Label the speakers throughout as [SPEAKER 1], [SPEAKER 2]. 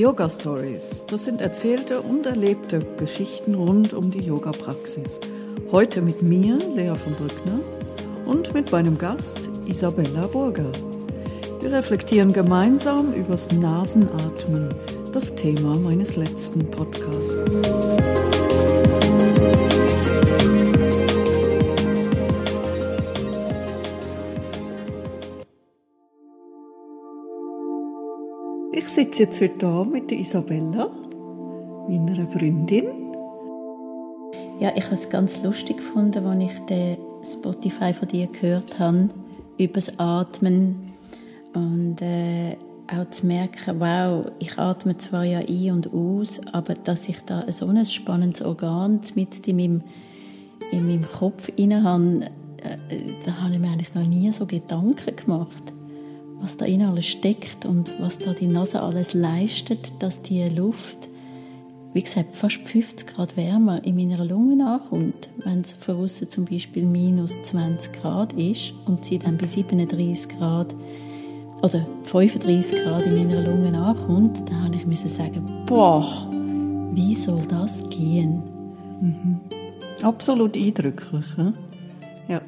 [SPEAKER 1] Yoga Stories. Das sind erzählte und erlebte Geschichten rund um die Yoga-Praxis. Heute mit mir, Lea von Brückner, und mit meinem Gast, Isabella Burger. Wir reflektieren gemeinsam übers Nasenatmen, das Thema meines letzten Podcasts. Ich sitze jetzt heute hier mit Isabella, meiner Freundin.
[SPEAKER 2] Ja, ich habe es ganz lustig gefunden, als ich den Spotify von dir gehört habe, über das Atmen und äh, auch zu merken, wow, ich atme zwar ja ein und aus, aber dass ich da so ein spannendes Organ mit in meinem, in meinem Kopf inne habe, äh, da habe ich mir eigentlich noch nie so Gedanken gemacht was da innen alles steckt und was da die Nase alles leistet, dass die Luft, wie gesagt, fast 50 Grad wärmer in meiner Lunge ankommt, wenn es von zum Beispiel minus 20 Grad ist und sie dann bei 37 Grad oder 35 Grad in meiner Lunge ankommt, dann habe ich müssen sagen, boah, wie soll das gehen?
[SPEAKER 1] Mhm. Absolut eindrücklich. He? Ja.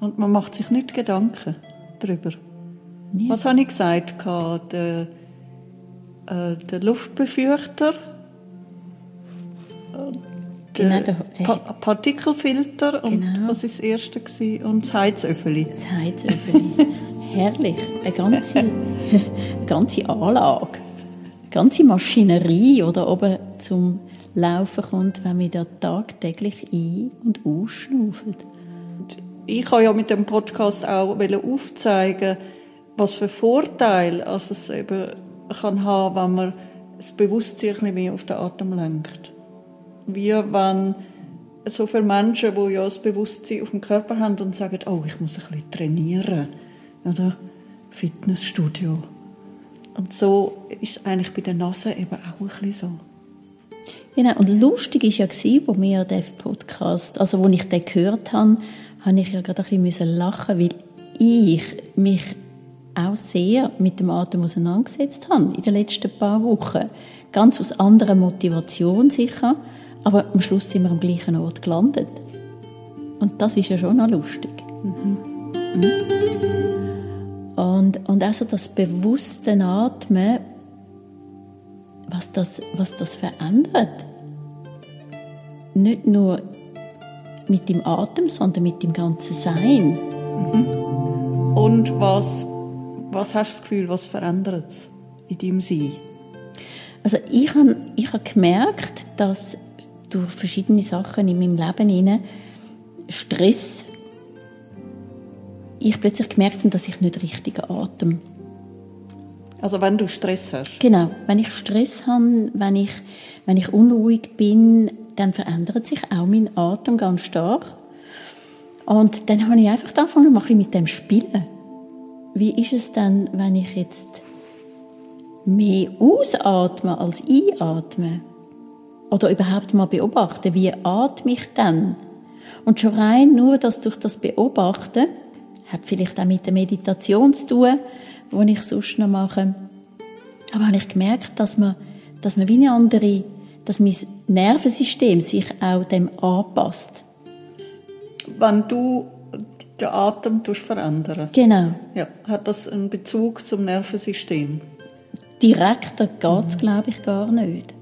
[SPEAKER 1] Und man macht sich nicht Gedanken darüber. Ja. Was habe ich gesagt? Der, äh, der Luftbefeuchter, äh, der, genau, pa Partikelfilter und genau. was ist das erste gewesen? und das Heizöffeli.
[SPEAKER 2] Das Heizöffeli. Herrlich. Eine ganze, eine ganze Anlage, eine ganze Maschinerie, oder oben zum Laufen kommt, wenn wir da tagtäglich ein- und ausschnaufen.
[SPEAKER 1] Ich habe ja mit dem Podcast auch aufzeigen, was für Vorteile also es eben kann haben, wenn man das Bewusstsein ein mehr auf den Atem lenkt. Wie wenn so viele Menschen, die ja das Bewusstsein auf dem Körper haben und sagen, oh, ich muss ein bisschen trainieren, oder Fitnessstudio. Und so ist es eigentlich bei der Nase eben auch ein bisschen so.
[SPEAKER 2] Genau, und lustig war ja, wo wir den Podcast, also wo ich den gehört habe, habe ich ja gerade ein bisschen lachen, weil ich mich auch sehr mit dem Atem auseinandergesetzt habe in den letzten paar Wochen. Ganz aus anderer Motivation sicher, aber am Schluss sind wir am gleichen Ort gelandet. Und das ist ja schon noch lustig. Mhm. Mhm. Und, und also das bewusste Atmen, was das, was das verändert. Nicht nur mit dem Atem, sondern mit dem ganzen Sein.
[SPEAKER 1] Mhm. Und was was hast du das Gefühl, was verändert es in deinem Sein?
[SPEAKER 2] Also ich habe ich hab gemerkt, dass durch verschiedene Sachen in meinem Leben hinein Stress ich plötzlich gemerkt habe, dass ich nicht richtig atme.
[SPEAKER 1] Also wenn du Stress hast?
[SPEAKER 2] Genau, wenn ich Stress habe, wenn ich, wenn ich unruhig bin, dann verändert sich auch mein Atem ganz stark. Und dann habe ich einfach angefangen, ein bisschen mit dem spielen. Wie ist es dann, wenn ich jetzt mehr ausatme als einatme? Oder überhaupt mal beobachte, wie atme ich dann? Und schon rein nur das durch das Beobachten, hat vielleicht auch mit der Meditation zu tun, die ich sonst noch mache. Aber habe ich gemerkt, dass man, dass man wie eine andere, dass mein Nervensystem sich auch dem anpasst.
[SPEAKER 1] Wenn du den Atem verändern.
[SPEAKER 2] Genau.
[SPEAKER 1] Ja, hat das einen Bezug zum Nervensystem?
[SPEAKER 2] Direkter geht es, mhm. glaube ich, gar nicht.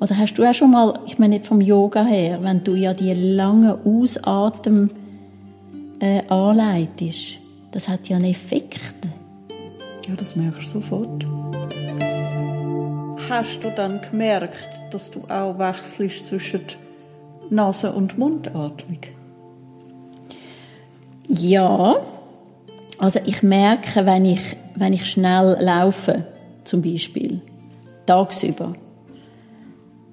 [SPEAKER 2] Oder hast du auch schon mal, ich meine nicht vom Yoga her, wenn du ja die langen Ausatmen äh, anleitest, das hat ja einen Effekt.
[SPEAKER 1] Ja, das merkst du sofort. Hast du dann gemerkt, dass du auch wechselst zwischen Nase- und Mundatmung?
[SPEAKER 2] Ja, also ich merke, wenn ich, wenn ich schnell laufe, zum Beispiel, tagsüber,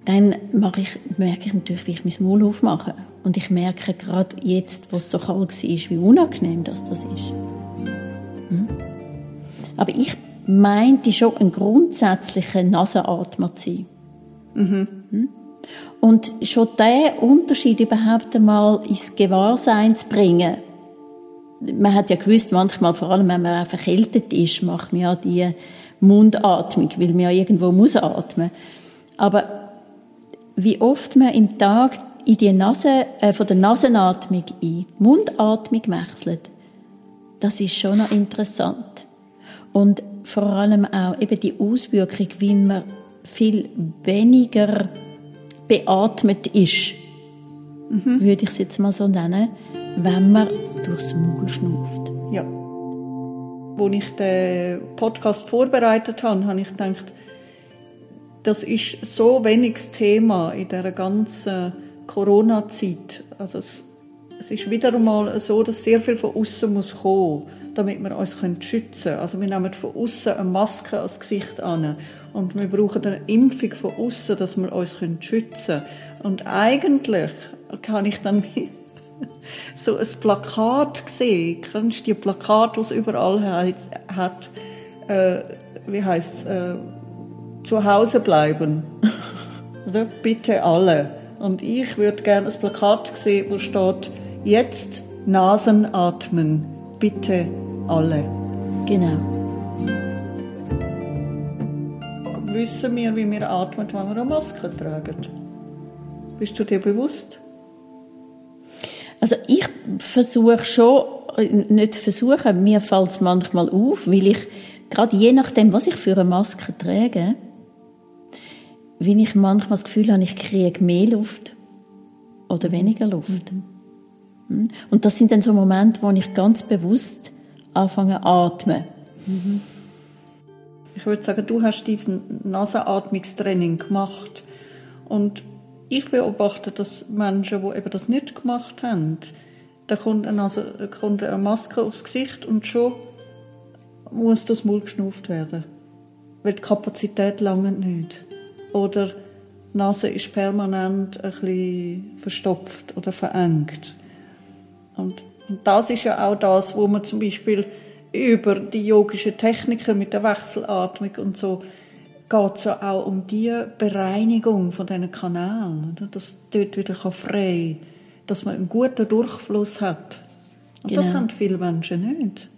[SPEAKER 2] dann mache ich, merke ich natürlich, wie ich mein Maul aufmache. Und ich merke gerade jetzt, wo es so kalt war, wie unangenehm das, das ist. Hm? Aber ich meinte schon einen grundsätzlichen Nasenatmer zu sein. Mhm. Hm? Und schon diesen Unterschied überhaupt einmal ins Gewahrsein zu bringen, man hat ja gewusst, manchmal, vor allem wenn man auch verkältet ist, macht man ja die Mundatmung, weil man ja irgendwo muss atmen. Aber wie oft man im Tag in die Nase, äh, von der Nasenatmung in die Mundatmung wechselt, das ist schon noch interessant. Und vor allem auch eben die Auswirkung, wie man viel weniger beatmet ist, mhm. würde ich es jetzt mal so nennen, wenn man durchs Maul schnauft.
[SPEAKER 1] Ja. Als ich den Podcast vorbereitet habe, habe ich gedacht, das ist so wenig Thema in der ganzen Corona-Zeit. Also es, es, ist wieder einmal so, dass sehr viel von außen muss kommen, damit wir uns schützen können. Also wir nehmen von außen eine Maske ans Gesicht an und wir brauchen eine Impfung von außen, dass wir uns schützen können. Und eigentlich kann ich dann so ein Plakat gesehen. Kennst du die Plakate, die es überall hat? Äh, wie heißt es? Äh, zu Hause bleiben. Oder? Bitte alle. Und ich würde gerne ein Plakat sehen, wo steht, jetzt Nasen atmen. Bitte alle.
[SPEAKER 2] Genau.
[SPEAKER 1] Wissen wir, wie wir atmen, wenn wir eine Maske tragen? Bist du dir bewusst?
[SPEAKER 2] Also ich versuche schon, nicht versuchen, mir fällt es manchmal auf, weil ich, gerade je nachdem, was ich für eine Maske trage, wie ich manchmal das Gefühl habe, ich kriege mehr Luft oder weniger Luft. Mhm. Und das sind dann so Momente, wo ich ganz bewusst anfange zu atmen. Mhm.
[SPEAKER 1] Ich würde sagen, du hast dieses Nasenatmungstraining gemacht und ich beobachte, dass Menschen, die eben das nicht gemacht haben, da kommt eine, Nase, kommt eine Maske aufs Gesicht und schon muss das Mund geschnauft werden. Weil die Kapazität lange nicht. Oder die Nase ist permanent ein bisschen verstopft oder verengt. Und, und das ist ja auch das, wo man zum Beispiel über die yogischen Techniken mit der Wechselatmung und so geht es ja auch um die Bereinigung von diesen Kanälen, dass dort wieder frei dass man einen guten Durchfluss hat. Und genau. das haben viele Menschen nicht.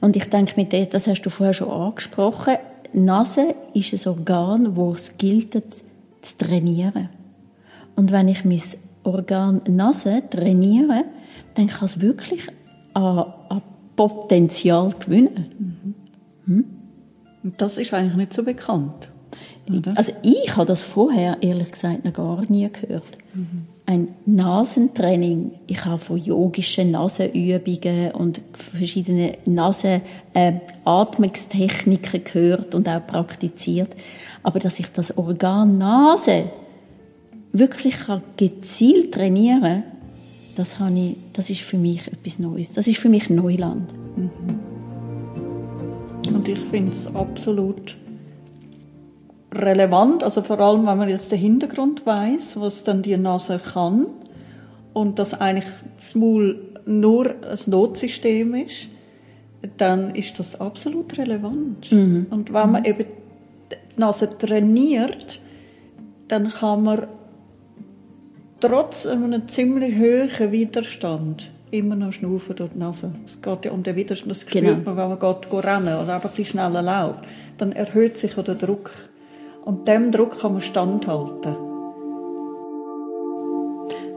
[SPEAKER 2] Und ich denke, mit dem, das hast du vorher schon angesprochen, Nase ist ein Organ, wo es gilt zu trainieren. Und wenn ich mein Organ Nase trainiere, dann kann es wirklich an, an Potenzial gewinnen.
[SPEAKER 1] Mhm. Hm? Und das ist eigentlich nicht so bekannt.
[SPEAKER 2] Oder? Also ich habe das vorher ehrlich gesagt noch gar nie gehört. Mhm. Ein Nasentraining. Ich habe von yogischen Nasenübungen und verschiedenen Nasenatmungstechniken äh, gehört und auch praktiziert. Aber dass ich das Organ Nase wirklich gezielt trainieren kann, das, habe ich, das ist für mich etwas Neues. Das ist für mich Neuland. Mhm.
[SPEAKER 1] Und ich finde es absolut relevant, also vor allem, wenn man jetzt den Hintergrund weiß, was dann die Nase kann und dass eigentlich das Maul nur ein Notsystem ist, dann ist das absolut relevant. Mhm. Und wenn man eben die Nase trainiert, dann kann man trotz einem ziemlich hohen Widerstand immer noch schnaufen durch die Nase. Es geht ja um den Widerstand, das spürt genau. man, wenn man geht, geht rennen oder einfach ein bisschen schneller läuft. Dann erhöht sich der Druck. Und dem Druck kann man standhalten.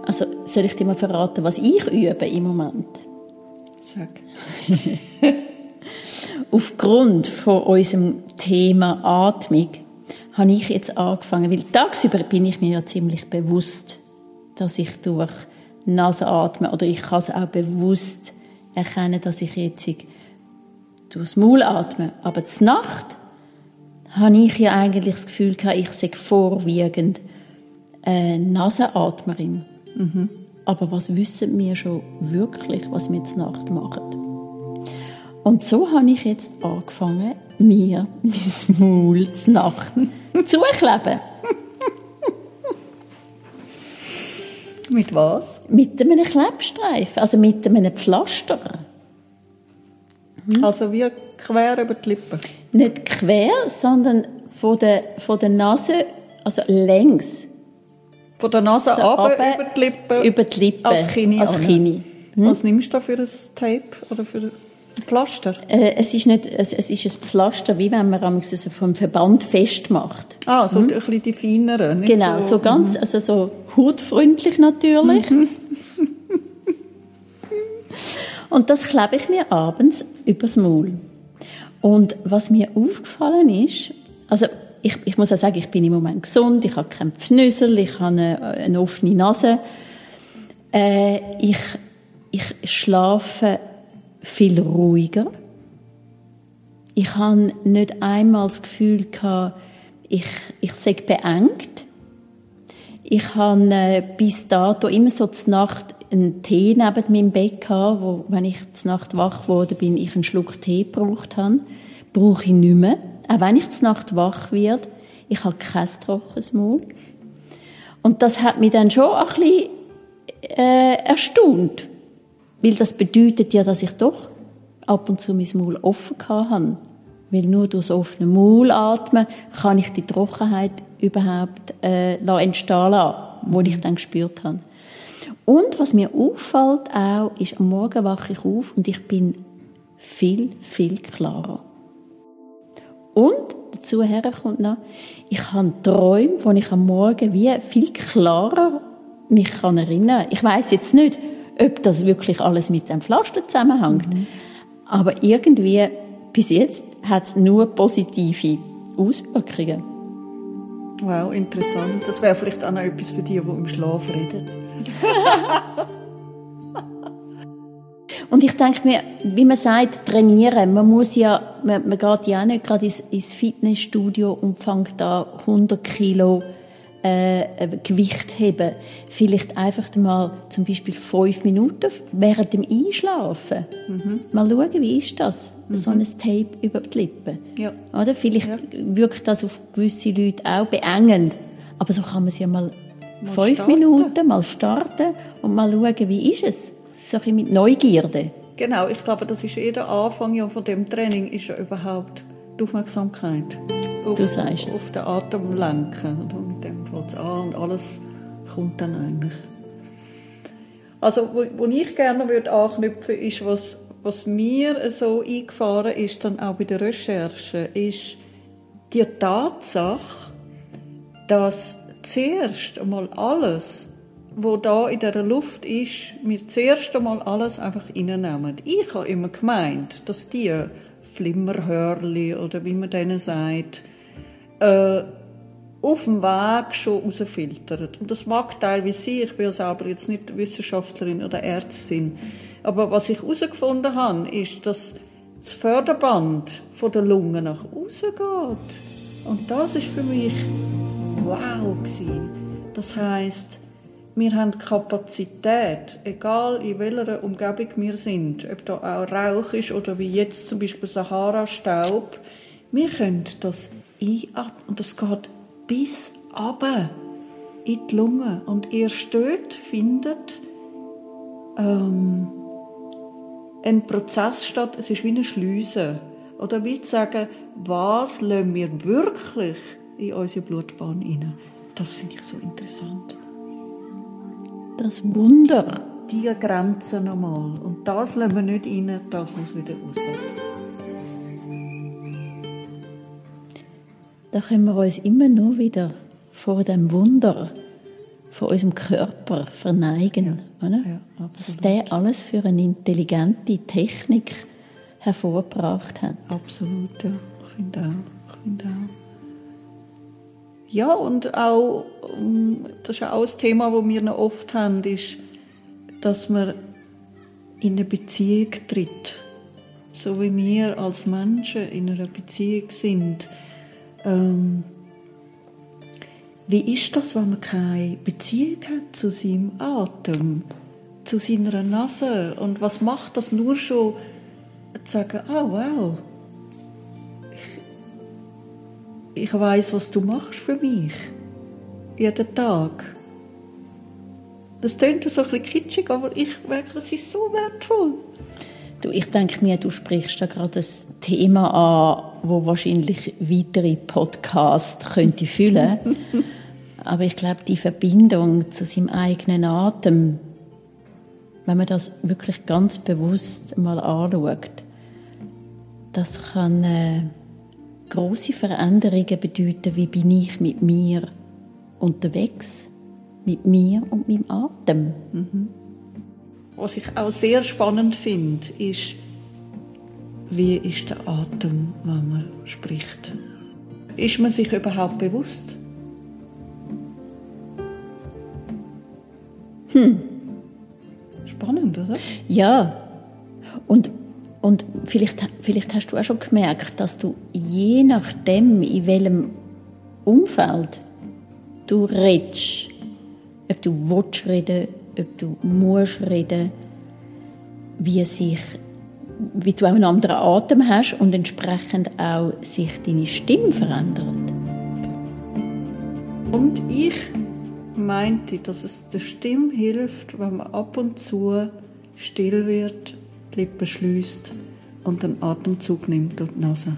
[SPEAKER 2] Also soll ich dir mal verraten, was ich übe im Moment?
[SPEAKER 1] Sag.
[SPEAKER 2] Aufgrund von unserem Thema Atmung habe ich jetzt angefangen, weil tagsüber bin ich mir ja ziemlich bewusst, dass ich durch Nase atme oder ich kann es auch bewusst erkennen, dass ich jetzt durchs Maul atme. Aber zur Nacht habe ich ja eigentlich das Gefühl gehabt, ich sei vorwiegend eine Nasenatmerin. Mhm. Aber was wissen wir schon wirklich, was wir jetzt Nacht machen? Und so habe ich jetzt angefangen, mir mein Maul zu Nacht zukleben.
[SPEAKER 1] Mit was?
[SPEAKER 2] Mit einem Klebstreifen, also mit einem Pflaster.
[SPEAKER 1] Mhm. Also wie quer über die Lippen?
[SPEAKER 2] Nicht quer, sondern von der, von der Nase, also längs.
[SPEAKER 1] Von der Nase also ab, über die Lippen?
[SPEAKER 2] Über die Lippen.
[SPEAKER 1] Als Kini.
[SPEAKER 2] Als Kini.
[SPEAKER 1] Hm? Was nimmst du da für ein Tape? Oder für Pflaster?
[SPEAKER 2] Äh, es ist nicht, es, es ist ein Pflaster, wie wenn man es vom Verband festmacht.
[SPEAKER 1] Ah, so mhm. ein bisschen die feineren.
[SPEAKER 2] Genau, so, so ganz, mhm. also so hautfreundlich natürlich. Mhm. Und das klebe ich mir abends übers Maul. Und was mir aufgefallen ist, also ich, ich muss auch sagen, ich bin im Moment gesund, ich habe keinen Pfnüssel, ich habe eine, eine offene Nase. Äh, ich, ich schlafe viel ruhiger. Ich habe nicht einmal das Gefühl gehabt, ich, ich sei beengt. Ich habe äh, bis dato immer so zur Nacht einen Tee neben meinem Bett gehabt, wo, wenn ich zur Nacht wach wurde, bin, ich einen Schluck Tee gebraucht habe. Brauche ich nicht mehr. Auch wenn ich zur Nacht wach werde, ich habe kein trockenes Maul. Und das hat mich dann schon ein bisschen äh, erstaunt. Weil das bedeutet ja, dass ich doch ab und zu mein Maul offen habe. Weil nur durch das offene Maul atmen kann ich die Trockenheit überhaupt äh, entstehen lassen, die ich dann gespürt habe. Und was mir auffällt auch, ist, am Morgen wache ich auf und ich bin viel, viel klarer. Und dazu kommt noch, ich habe Träume, wo ich am Morgen wie viel klarer mich kann erinnern. Ich weiß jetzt nicht, ob das wirklich alles mit dem Pflaster zusammenhängt, mhm. aber irgendwie bis jetzt hat es nur positive Auswirkungen.
[SPEAKER 1] Wow, interessant. Das wäre vielleicht auch noch etwas für die, die im Schlaf reden.
[SPEAKER 2] Und ich denke mir, wie man sagt, trainieren. Man muss ja, man, man geht ja auch nicht gerade ins, ins Fitnessstudio und fängt da 100 Kilo äh, Gewicht heben. Vielleicht einfach mal zum Beispiel fünf Minuten während dem Einschlafen. Mhm. Mal schauen, wie ist das? Mhm. So ein Tape über die Lippen. Ja. Oder? Vielleicht ja. wirkt das auf gewisse Leute auch beengend. Aber so kann man es ja mal, mal fünf starten. Minuten mal starten und mal schauen, wie ist es? So ein bisschen mit Neugierde.
[SPEAKER 1] Genau, ich glaube, das ist jeder Anfang ja von dem Training, ist ja überhaupt die Aufmerksamkeit auf,
[SPEAKER 2] du sagst
[SPEAKER 1] auf den Atem lenken. Und mit dem fängt es an und alles kommt dann eigentlich. Also, wo, wo ich gerne würde anknüpfen ist, was, was mir so eingefahren ist, dann auch bei der Recherche, ist die Tatsache, dass zuerst einmal alles, wo da in der Luft ist, wir zuerst einmal alles einfach reinnehmen. Ich habe immer gemeint, dass die Flimmerhörli oder wie man denen sagt, äh, auf dem Weg schon rausfiltert. Und das mag teilweise sein, ich bin ja selber jetzt nicht Wissenschaftlerin oder Ärztin, aber was ich herausgefunden habe, ist, dass das Förderband von der Lunge nach außen geht. Und das ist für mich wow gewesen. Das heißt, wir haben Kapazität, egal in welcher Umgebung wir sind, ob da auch Rauch ist oder wie jetzt zum Beispiel Sahara-Staub, wir können das einatmen und das geht bis runter in die Lunge. Und erst dort findet ähm, ein Prozess statt, es ist wie eine Schleuse. Oder wie zu sagen, was lassen wir wirklich in unsere Blutbahn rein? Das finde ich so interessant.
[SPEAKER 2] Das Wunder.
[SPEAKER 1] Die Grenzen nochmal. Und das lassen wir nicht rein, das muss wieder raus.
[SPEAKER 2] Da können wir uns immer nur wieder vor dem Wunder von unserem Körper verneigen. Ja, oder? Ja, Was der alles für eine intelligente Technik hervorgebracht hat.
[SPEAKER 1] Absolut, ja. Ich finde auch. Ich finde auch. Ja, und auch, das ist auch ein Thema, das wir noch oft haben, ist, dass man in eine Beziehung tritt. So wie wir als Menschen in einer Beziehung sind ähm, wie ist das, wenn man keine Beziehung hat zu seinem Atem, zu seiner Nase? Und was macht das nur schon, zu sagen, oh, wow, ich, ich weiß, was du machst für mich, jeden Tag. Das klingt so ein bisschen kitschig, aber ich merke, das ist so wertvoll.
[SPEAKER 2] Ich denke mir, du sprichst da gerade ein Thema an, wo wahrscheinlich weitere Podcasts könnte füllen. Aber ich glaube, die Verbindung zu seinem eigenen Atem, wenn man das wirklich ganz bewusst mal anschaut, das kann äh, große Veränderungen bedeuten, wie bin ich mit mir unterwegs, mit mir und meinem Atem. Mhm.
[SPEAKER 1] Was ich auch sehr spannend finde, ist, wie ist der Atem, wenn man spricht. Ist man sich überhaupt bewusst?
[SPEAKER 2] Hm.
[SPEAKER 1] Spannend, oder?
[SPEAKER 2] Ja. Und, und vielleicht, vielleicht hast du auch schon gemerkt, dass du je nachdem, in welchem Umfeld du redest, ob du willst reden, ob du musst reden, wie sich wie du auch einen anderen Atem hast und entsprechend auch sich deine Stimme verändert.
[SPEAKER 1] Und ich meinte, dass es der Stimme hilft, wenn man ab und zu still wird, die Lippen schließt und den Atemzug nimmt durch die Nase.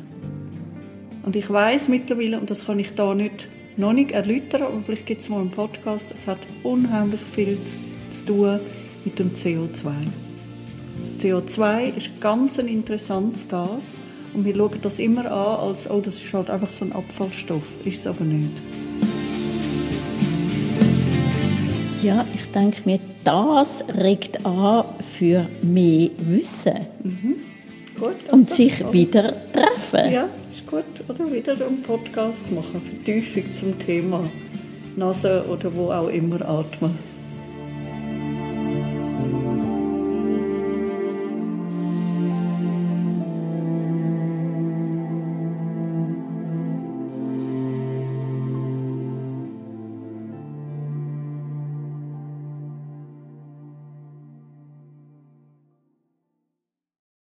[SPEAKER 1] Und ich weiß mittlerweile, und das kann ich da nicht, noch nicht erläutern, aber vielleicht gibt es mal einen Podcast, es hat unheimlich viel zu tun mit dem CO2. Das CO2 ist ganz ein interessantes Gas und wir schauen das immer an, als oh, das ist halt einfach so ein Abfallstoff. Ist es aber nicht.
[SPEAKER 2] Ja, ich denke mir, das regt an für mehr Wissen.
[SPEAKER 1] Mhm. Gut,
[SPEAKER 2] und sich gut. wieder treffen.
[SPEAKER 1] Ja, ist gut. Oder wieder einen Podcast machen, Vertiefung zum Thema Nase oder wo auch immer atmen.